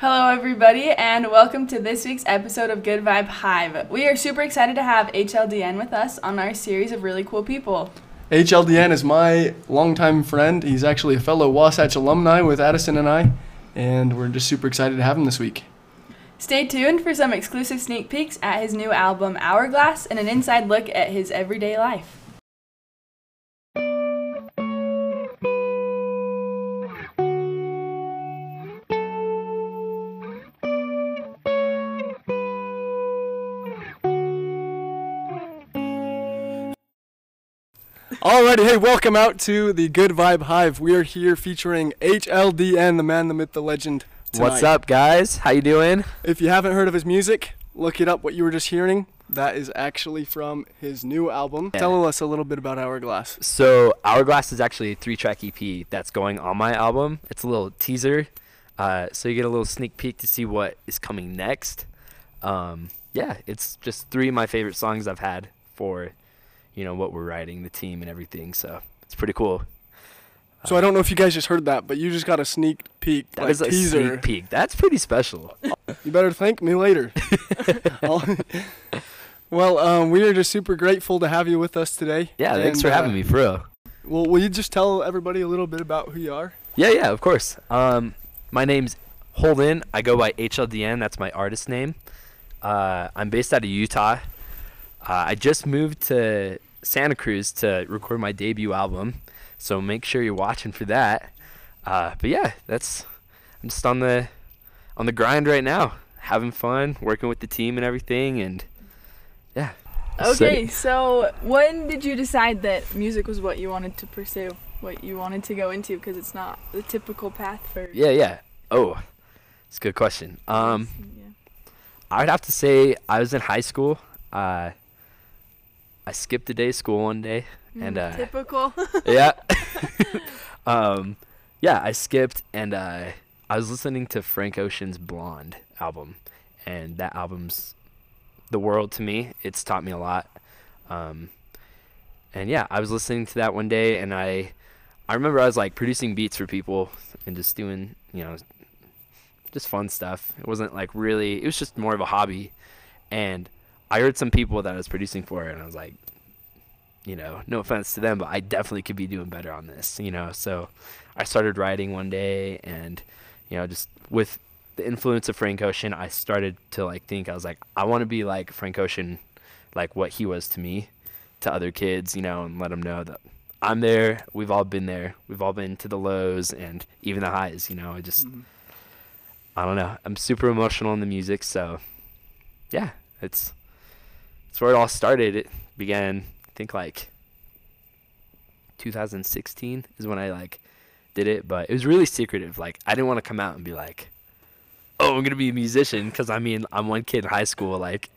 Hello, everybody, and welcome to this week's episode of Good Vibe Hive. We are super excited to have HLDN with us on our series of really cool people. HLDN is my longtime friend. He's actually a fellow Wasatch alumni with Addison and I, and we're just super excited to have him this week. Stay tuned for some exclusive sneak peeks at his new album Hourglass and an inside look at his everyday life. Alrighty, hey, welcome out to the Good Vibe Hive. We are here featuring HLDN, the man, the myth, the legend. What's up, guys? How you doing? If you haven't heard of his music, look it up. What you were just hearing, that is actually from his new album. Yeah. Tell us a little bit about Hourglass. So, Hourglass is actually a three-track EP that's going on my album. It's a little teaser, uh, so you get a little sneak peek to see what is coming next. Um, yeah, it's just three of my favorite songs I've had for, you know, what we're riding, the team, and everything. So it's pretty cool. So I don't know if you guys just heard that, but you just got a sneak peek, That like is a teaser. sneak peek. That's pretty special. You better thank me later. Well, um, we are just super grateful to have you with us today. Yeah, thanks And, for having uh, me, for real. Well, will you just tell everybody a little bit about who you are? Yeah, yeah, of course. Um, my name's Holden. I go by HLDN. That's my artist name. Uh, I'm based out of Utah. Uh, I just moved to Santa Cruz to record my debut album, so make sure you're watching for that. Uh, but yeah, that's I'm just on the on the grind right now, having fun, working with the team and everything, and yeah. Okay, it. so when did you decide that music was what you wanted to pursue? What you wanted to go into? Because it's not the typical path for. Yeah, yeah. Oh, it's a good question. Um. Yeah. I'd have to say I was in high school. Uh, I skipped a day of school one day, and Mm, uh, typical. yeah, um, yeah, I skipped, and uh, I was listening to Frank Ocean's Blonde album, and that album's the world to me. It's taught me a lot. Um, and yeah, I was listening to that one day, and I, I remember I was like producing beats for people and just doing, you know, just fun stuff. It wasn't like really. It was just more of a hobby, and I heard some people that I was producing for, and I was like, you know, no offense to them, but I definitely could be doing better on this, you know. So I started writing one day, and you know, just with the influence of Frank Ocean, I started to like think I was like, I want to be like Frank Ocean, like what he was to me, to other kids, you know, and let them know that I'm there. We've all been there. We've all been to the lows and even the highs, you know. I just mm-hmm. I don't know. I'm super emotional in the music, so yeah, it's it's where it all started. It began, think, like 2016 is when I like did it, but it was really secretive. Like I didn't want to come out and be like, "Oh, I'm gonna be a musician," because I mean, I'm one kid in high school. Like,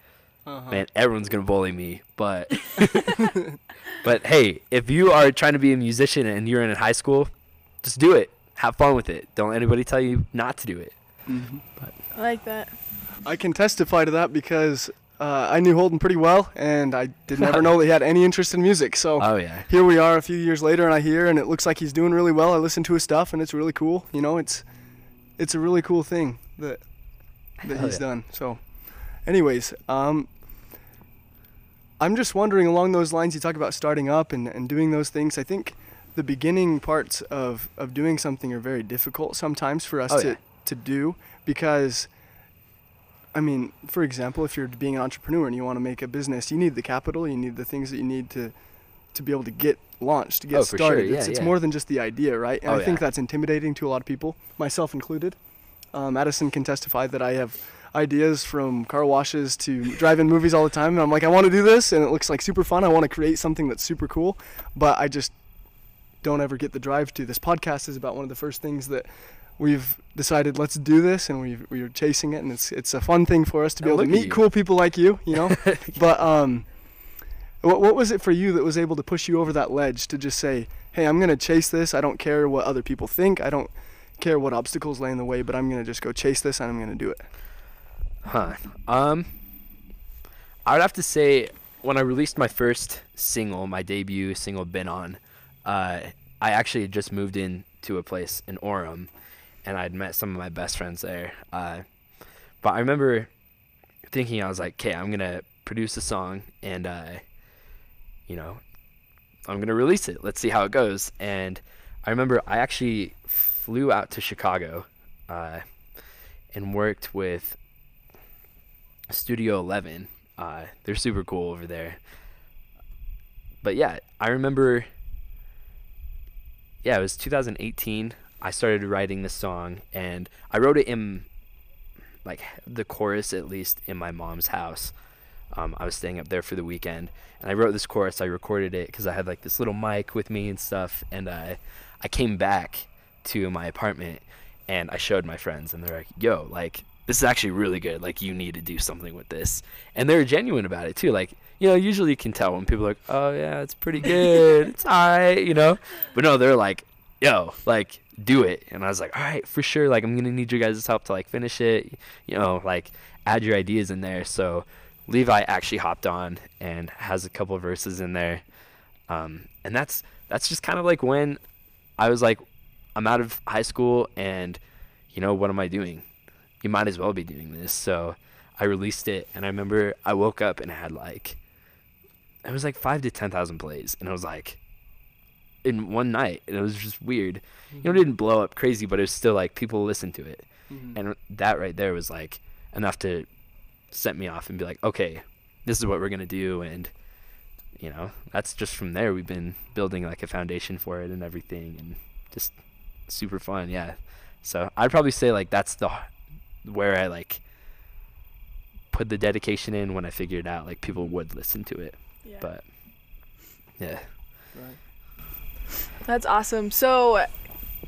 Uh-huh. man, everyone's gonna bully me. But but hey, if you are trying to be a musician and you're in high school, just do it. Have fun with it. Don't anybody tell you not to do it. I like that. I can testify to that because uh, I knew Holden pretty well, and I did never know that he had any interest in music. So Oh yeah. here we are a few years later, and I hear, and it looks like he's doing really well. I listen to his stuff, and it's really cool. You know, it's it's a really cool thing that that Hell he's yeah. done. So, anyways, um, I'm just wondering along those lines. You talk about starting up and, and doing those things. I think the beginning parts of, of doing something are very difficult sometimes for us Oh, to, yeah. to do because I mean, for example, if you're being an entrepreneur and you want to make a business, you need the capital, you need the things that you need to to be able to get launched, to get Oh, for sure. started. Yeah, it's, it's yeah. more than just the idea, right? And Oh, I think yeah. that's intimidating to a lot of people, myself included. Um, Addison can testify that I have ideas from car washes to drive-in movies all the time, and I'm like, I want to do this, and it looks like super fun. I want to create something that's super cool, but I just don't ever get the drive to. This podcast is about one of the first things that we've decided let's do this, and we we're chasing it, and it's it's a fun thing for us to be Oh, able to meet cool people like you, you know. but um, what what was it for you that was able to push you over that ledge to just say, hey, I'm gonna chase this. I don't care what other people think. I don't care what obstacles lay in the way, but I'm gonna just go chase this, and I'm gonna do it. Huh. Um, I would have to say when I released my first single, my debut single, "Been On," uh, I actually had just moved in to a place in Orem, and I'd met some of my best friends there. Uh, but I remember thinking I was like, okay, I'm gonna produce a song and uh, you know, I'm gonna release it. Let's see how it goes. And I remember I actually flew out to Chicago uh, and worked with Studio 11. Uh, they're super cool over there. But yeah, I remember. Yeah, it was 2018. I started writing this song, and I wrote it in, like, the chorus at least in my mom's house. Um, I was staying up there for the weekend, and I wrote this chorus. I recorded it because I had like this little mic with me and stuff, and I, I came back to my apartment, and I showed my friends, and they're like, "Yo, like this is actually really good. Like you need to do something with this." And they're genuine about it too. Like you know, usually you can tell when people are like, "Oh yeah, it's pretty good. it's alright," you know. But no, they're like, "Yo, like do it." And I was like, "All right, for sure. Like I'm gonna need your guys' help to like finish it. You know, like add your ideas in there." So Levi actually hopped on and has a couple verses in there. Um, and that's that's just kind of like when I was like, I'm out of high school and you know what am I doing? You might as well be doing this. So I released it and I remember I woke up and it had like it was like five to ten thousand plays and i was like in one night and it was just weird. You know, it didn't blow up crazy, but it was still like people listened to it. Mhm. And that right there was like enough to set me off and be like, okay, this is what we're gonna do, and you know, that's just from there. We've been building like a foundation for it and everything, and just super fun, yeah. So I'd probably say like that's the where I like put the dedication in when I figured out like people would listen to it, Yeah. but yeah. Right. That's awesome. So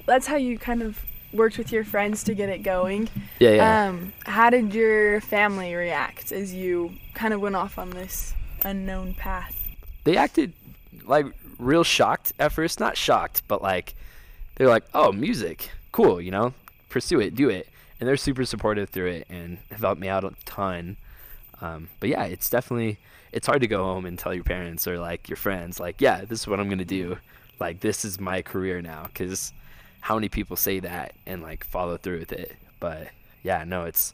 that's how you kind of worked with your friends to get it going. Yeah, yeah. Um, how did your family react as you kind of went off on this unknown path? they acted like real shocked at first not shocked but like they're like oh music cool you know pursue it do it and they're super supportive through it and have helped me out a ton um, but yeah it's definitely it's hard to go home and tell your parents or like your friends like yeah this is what i'm gonna do like this is my career now because how many people say that and like follow through with it? But yeah no it's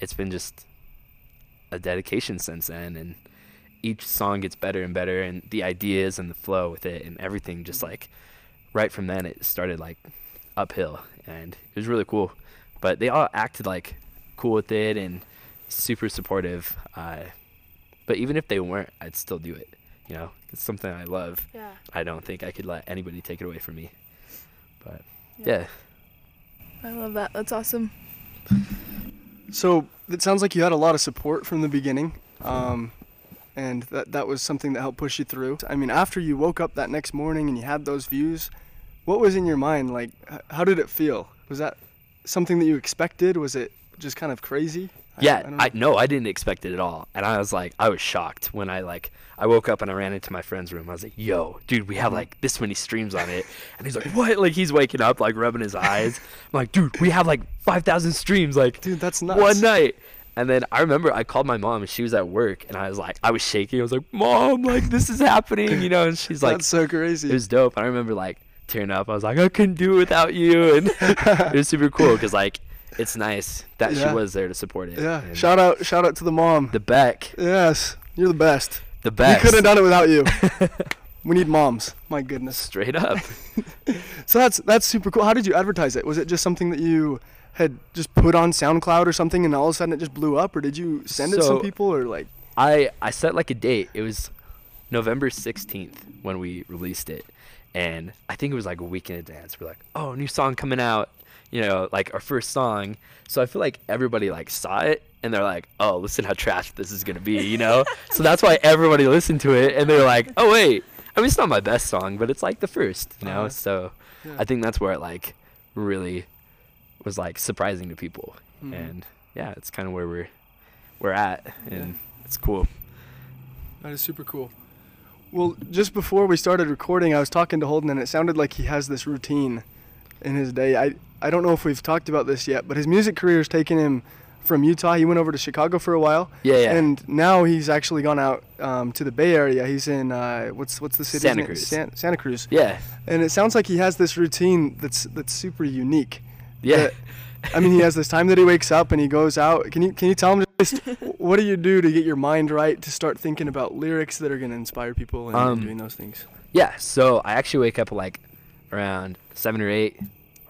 it's been just a dedication since then and each song gets better and better and the ideas and the flow with it and everything just like right from then it started like uphill and it was really cool. But they all acted like cool with it and super supportive. Uh, but even if they weren't i'd still do it you know it's something i love Yeah. i don't think i could let anybody take it away from me but yeah, I love that. That's awesome. So it sounds like you had a lot of support from the beginning, um, and that that was something that helped push you through. I mean, after you woke up that next morning and you had those views, what was in your mind? Like, how did it feel? Was that something that you expected? Was it just kind of crazy? I- yeah don't I, no i didn't expect it at all. And i was like i was shocked when i like i woke up and i ran into my friend's room. I was like yo dude we have mm-hmm. like this many streams on it. And he's like what? Like he's waking up like rubbing his eyes. I'm like dude we have like 5000 streams like Dude, that's nuts. one night. And then i remember i called my mom and she was at work and i was like i was shaking. I was like mom like this is happening you know and she's like that's so crazy. it was dope. I remember like tearing up. I was like, I couldn't do it without you, and it was super cool because like it's nice that Yeah. she was there to support it. yeah. And Shout out, shout out to the mom. the Beck, yes, you're the best. the best. We couldn't have done it without you. we need moms. My goodness. Straight up. So that's that's super cool. How did you advertise it? Was it just something that you had just put on SoundCloud or something, and all of a sudden it just blew up, or did you send it to some people, or like? I I set like a date. It was November 16th when we released it. And I think it was like a week in advance. We're like, "Oh, new song coming out." You know, like our first song. So I feel like everybody like saw it and they're like, "Oh, listen how trash this is going to be," you know? so that's why everybody listened to it and they're like, "Oh, wait. I mean, it's not my best song, but it's like the first, you know?" Uh-huh. So Yeah. I think that's where it like really was like surprising to people. Mhm. And yeah, it's kind of where we're we're at and it's cool. That is super cool. Well, just before we started recording, I was talking to Holden, and it sounded like he has this routine in his day. I I don't know if we've talked about this yet, but his music career has taken him from Utah. He went over to Chicago for a while, Yeah, yeah. and now he's actually gone out um, to the Bay Area. He's in uh, what's what's the city? Santa Cruz. San, Santa Cruz. yeah. And it sounds like he has this routine that's that's super unique. Yeah. that- I mean, he has this time that he wakes up and he goes out. Can you can you tell him just what do you do to get your mind right to start thinking about lyrics that are going to inspire people and Um, doing those things? Yeah, so I actually wake up like around seven or eight,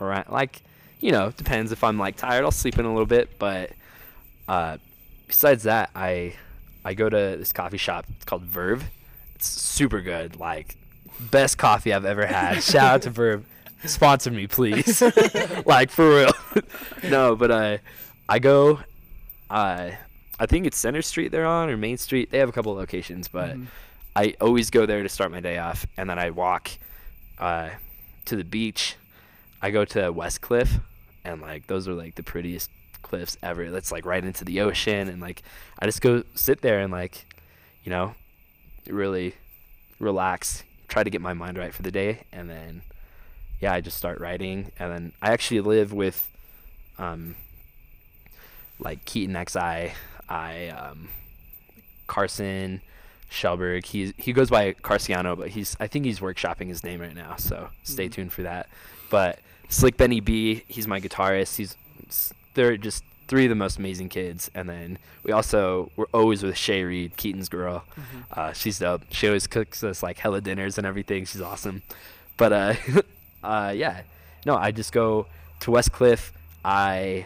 around, like, you know, depends if I'm like tired, I'll sleep in a little bit. But uh, besides that, I I go to this coffee shop. It's called Verve. It's super good. Like best coffee I've ever had. Shout out to Verve. Sponsor me, please. like for real. no, but uh, I go. Uh, I think it's Center Street they're on or Main Street. They have a couple locations, but. Mhm. I always go there to start my day off, and then I walk uh, to the beach. I go to West Cliff, and like those are like the prettiest cliffs ever. That's like right into the ocean, and like I just go sit there and like, you know, really relax, try to get my mind right for the day, and then yeah, I just start writing, and then I actually live with um like Keaton XI, I um Carson. Shelberg. He's he goes by Carciano, but he's I think he's workshopping his name right now. So stay Mhm. tuned for that. But Slick Benny B, he's my guitarist. He's they're just three of the most amazing kids. And then we also we're always with Shay Reed, Keaton's girl. Uh, she's dope. She always cooks us like hella dinners and everything. She's awesome. But uh, uh, yeah, no, I just go to West Cliff. I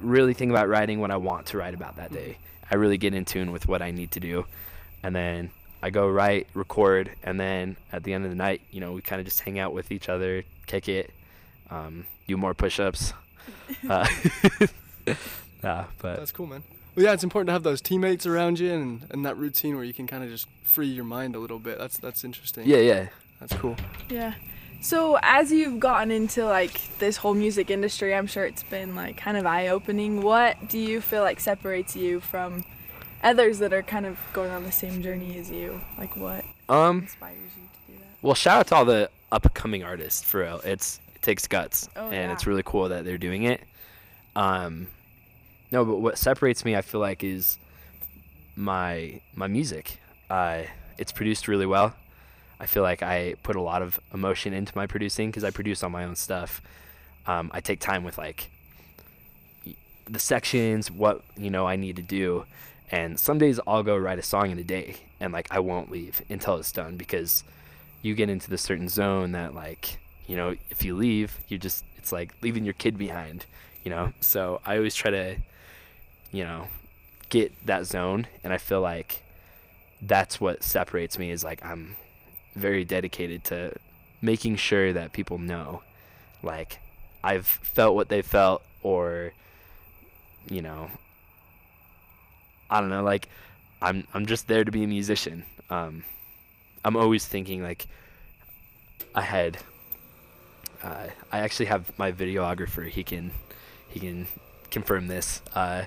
really think about writing what I want to write about that day. I really get in tune with what I need to do, and then I go write, record, and then at the end of the night, you know, we kind of just hang out with each other, kick it, um, do more push-ups. Uh, yeah, but That's cool, man. Well, yeah, it's important to have those teammates around you and, and that routine where you can kind of just free your mind a little bit. That's that's interesting. yeah, yeah. That's cool. Yeah. So as you've gotten into like this whole music industry, I'm sure it's been like kind of eye-opening. What do you feel like separates you from others that are kind of going on the same journey as you? Like what Um, inspires you to do that? Well, shout out to all the upcoming artists for real. It's it takes guts, Oh, and yeah. it's really cool that they're doing it. Um, no, but what separates me, I feel like, is my my music. Uh, it's produced really well. I feel like I put a lot of emotion into my producing because I produce all my own stuff. Um, I take time with like the sections, what you know I need to do, and some days I'll go write a song in a day, and like I won't leave until it's done because you get into this certain zone that like you know if you leave you just it's like leaving your kid behind you know? So i always try to you know get that zone and i feel like that's what separates me is like i'm very dedicated to making sure that people know like i've felt what they felt or you know i don't know like i'm i'm just there to be a musician um i'm always thinking like ahead uh, I actually have my videographer. He can he can confirm this. Uh,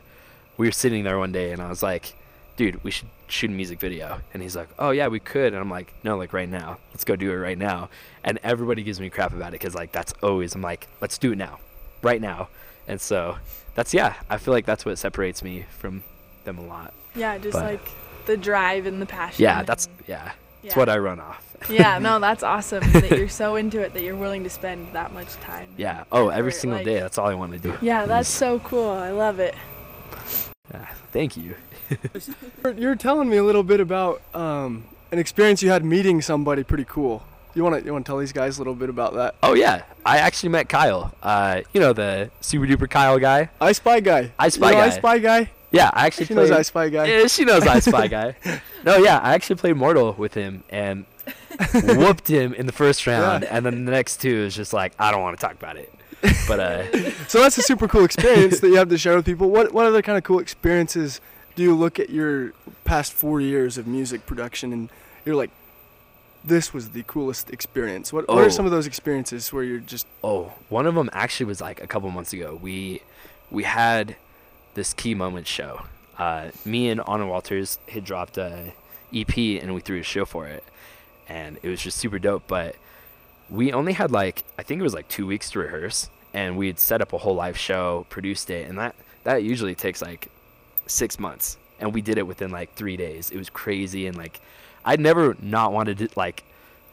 we were sitting there one day, and I was like, "Dude, we should shoot a music video." And he's like, "Oh yeah, we could." And I'm like, "No, like right now. Let's go do it right now." And everybody gives me crap about it because like that's always I'm like, "Let's do it now, right now." And so that's yeah. I feel like that's what separates me from them a lot. Yeah, just But- like the drive and the passion. Yeah, that's yeah. That's yeah. what I run off. yeah, no, that's awesome that you're so into it that you're willing to spend that much time. Yeah. Oh, every For, single like- day. That's all I want to do. Yeah, that's so cool. I love it. Yeah, thank you. You're, you're telling me a little bit about um, an experience you had meeting somebody pretty cool. You want to you want to tell these guys a little bit about that? Oh yeah, I actually met Kyle. Uh, you know the super duper Kyle guy. I Spy guy. I You Spy know guy. I Spy guy. Yeah, I actually She knows. I Spy guy. Yeah, she knows I Spy guy. No, yeah, I actually played Mortal with him and whooped him in the first round, Yeah. and then the next two is just like I don't want to talk about it. But uh, So that's a super cool experience that you have to share with people. What what other kind of cool experiences do you look at your past four years of music production and you're like, this was the coolest experience? What what Oh. are some of those experiences where you're just oh, one of them actually was like a couple months ago. We we had this key moment show. Uh, me and Anna Walters had dropped a EP and we threw a show for it, and it was just super dope. But we only had like I think it was like two weeks to rehearse, and we had set up a whole live show, produced it, and that that usually takes like six months, and we did it within like three days. It was crazy, and like I'd never not wanted to like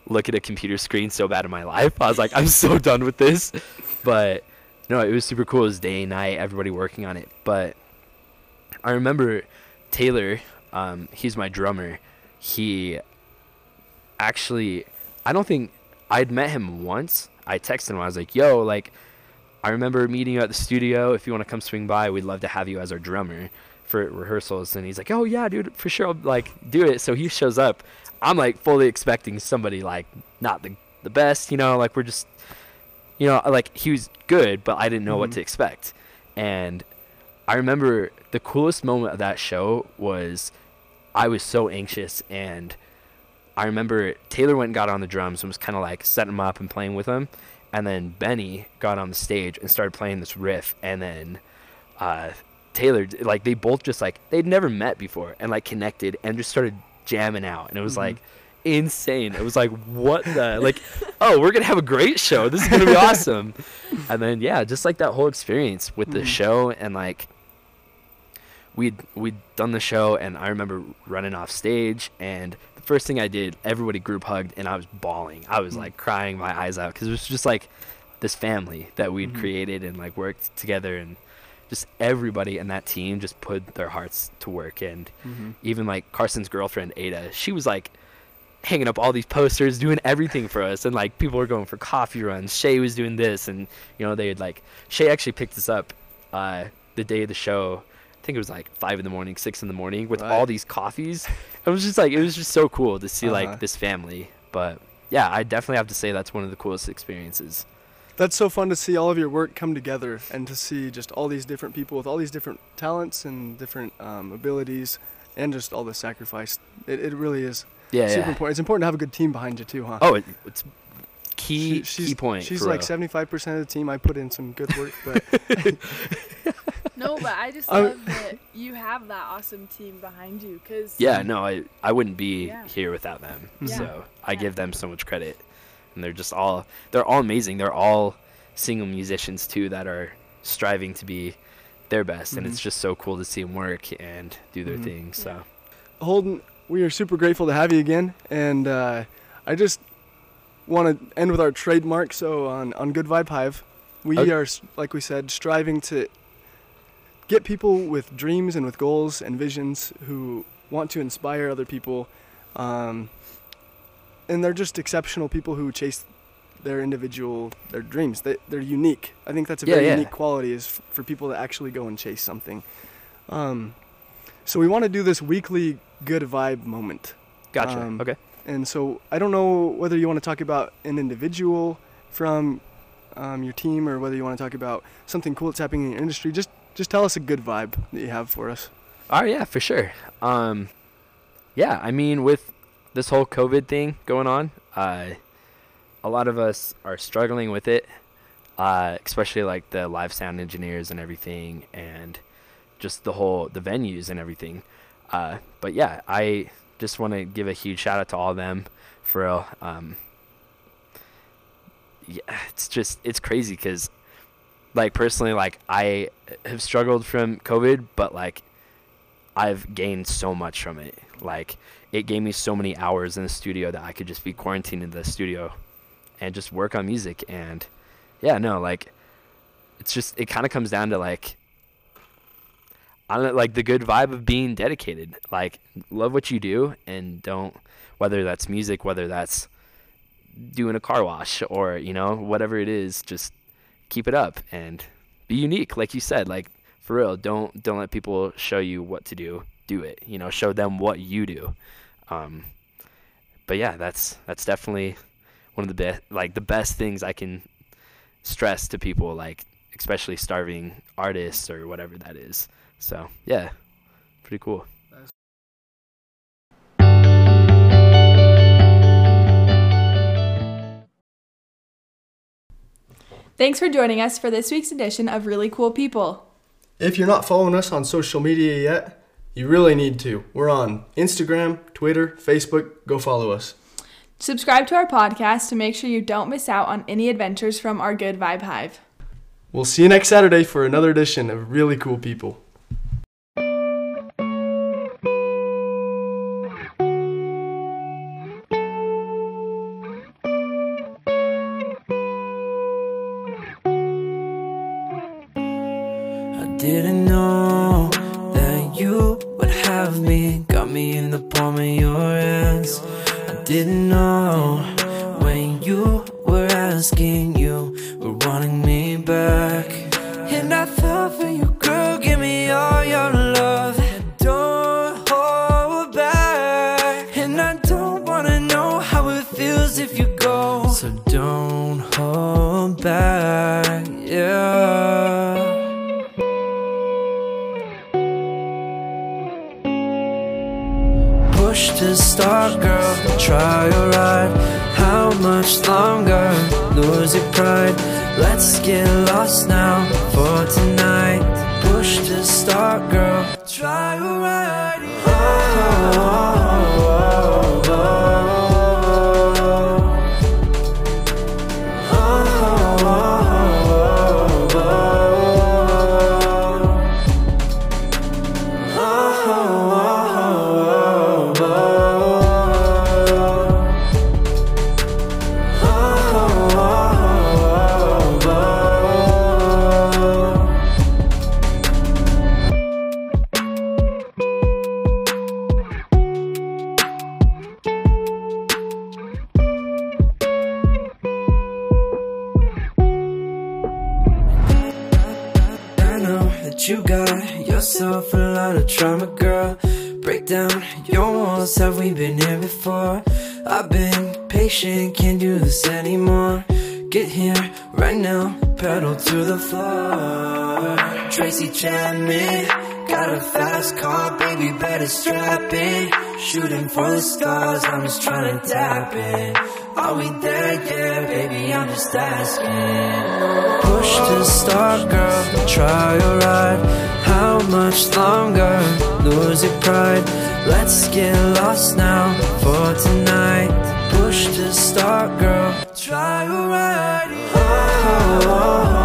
look at a computer screen so bad in my life. I was like, I'm so done with this, but no, it was super cool. It was day and night, everybody working on it. But I remember Taylor, um, he's my drummer. He actually, I don't think I'd met him once. I texted him. I was like, "Yo, like, I remember meeting you at the studio. If you want to come swing by, we'd love to have you as our drummer for rehearsals." And he's like, "Oh yeah, dude, for sure. I'll, like, do it." So he shows up. I'm like fully expecting somebody like not the the best, you know, like we're just, you know, like he was good, but I didn't know what Mhm. to expect. And I remember the coolest moment of that show was I was so anxious and I remember Taylor went and got on the drums and was kind of like setting them up and playing with them. And then Benny got on the stage and started playing this riff. And then uh, Taylor, like, they both just like, they'd never met before and like connected and just started jamming out. And it was Mhm. like insane. It was like, what the, like, oh, we're going to have a great show. This is going to be awesome. And then, yeah, just like that whole experience with the Mhm. show and like, we'd we'd done the show and I remember running off stage and the first thing I did everybody group hugged and I was bawling I was Mm. like crying my eyes out because it was just like this family that we'd Mhm. created and like worked together and just everybody in that team just put their hearts to work and Mm-hmm. even like Carson's girlfriend Ada she was like hanging up all these posters doing everything for us. And like people were going for coffee runs. Shay was doing this. And you know they had like Shay actually picked us up uh the day of the show. I think it was like five in the morning six in the morning with all these coffees. It was just like it was just so cool to see Uh-huh. like this family. But yeah I definitely have to say that's one of the coolest experiences. That's so fun to see all of your work come together and to see just all these different people with all these different talents and different um, abilities and just all the sacrifice. It, it really is yeah, super yeah. important. It's important to have a good team behind you too, huh? oh it, it's key She- she's, key point She's for like 75% of the team. I put in some good work, but No, but I just I- love that you have that awesome team behind you. Cause Yeah, no, I I wouldn't be Yeah. here without them. Yeah. So I Yeah. give them so much credit, and they're just all they're all amazing. They're all single musicians too that are striving to be their best, and it's Mhm. just so cool to see them work and do their Mhm. thing. So Holden, we are super grateful to have you again, and uh, I just want to end with our trademark. So on on Good Vibe Hive, we Okay. are like we said, striving to get people with dreams and with goals and visions who want to inspire other people, um, and they're just exceptional people who chase their individual their dreams. They they're unique. I think that's a Yeah, very yeah. unique quality is f- for people to actually go and chase something. Um, so we want to do this weekly good vibe moment. gotcha. Um, okay. And so I don't know whether you want to talk about an individual from um, your team or whether you want to talk about something cool that's happening in your industry. Just just tell us a good vibe that you have for us. Oh yeah, for sure. Um, yeah, I mean, with this whole COVID thing going on, uh, a lot of us are struggling with it, uh, especially like the live sound engineers and everything, and just the whole the venues and everything. Uh, but yeah, I just want to give a huge shout out to all of them for real. Um, yeah, it's just it's crazy because, like personally, like I have struggled from COVID, but like I've gained so much from it. Like it gave me so many hours in the studio that I could just be quarantined in the studio and just work on music and yeah, no, like it's just it kind of comes down to like I like the good vibe of being dedicated. Like love what you do and don't whether that's music, whether that's doing a car wash or, you know, whatever it is, just keep it up and be unique like you said. Like for real don't don't let people show you what to do do it you know show them what you do um but yeah that's that's definitely one of the best like the best things i can stress to people like especially starving artists or whatever that is so yeah pretty cool Thanks for joining us for this week's edition of Really Cool People. If you're not following us on social media yet, you really need to. We're on Instagram, Twitter, Facebook. Go follow us. Subscribe to our podcast to make sure you don't miss out on any adventures from our Good Vibe Hive. We'll see you next Saturday for another edition of Really Cool People. When you were asking, you to girl. Try your ride. How much longer? Lose your pride. Let's get lost now for tonight. Push to start, girl. Try your ride. Down your walls, have we been here before? I've been patient, can't do this anymore. Get here right now, pedal to the floor. Tracy Chapman, got a fast car, baby, better strap in. Shooting for the stars, I'm just trying to tap in. Are we there yet, baby? I'm just asking. Push to start, girl. Try your ride. How much longer? Lose your pride. Let's get lost now for tonight. Push to start, girl. Try your ride. Oh, oh, oh, oh.